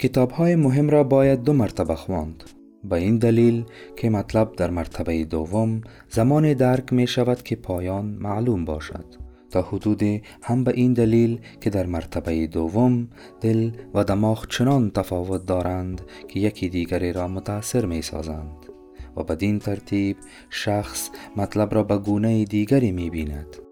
کتاب های مهم را باید دو مرتبه خواند. به این دلیل که مطلب در مرتبه دوم زمان درک می شود که پایان معلوم باشد تا حدودی هم به این دلیل که در مرتبه دوم دل و دماغ چنان تفاوت دارند که یکی دیگری را متاثر می سازند و بدین ترتیب شخص مطلب را به گونه دیگری می بیند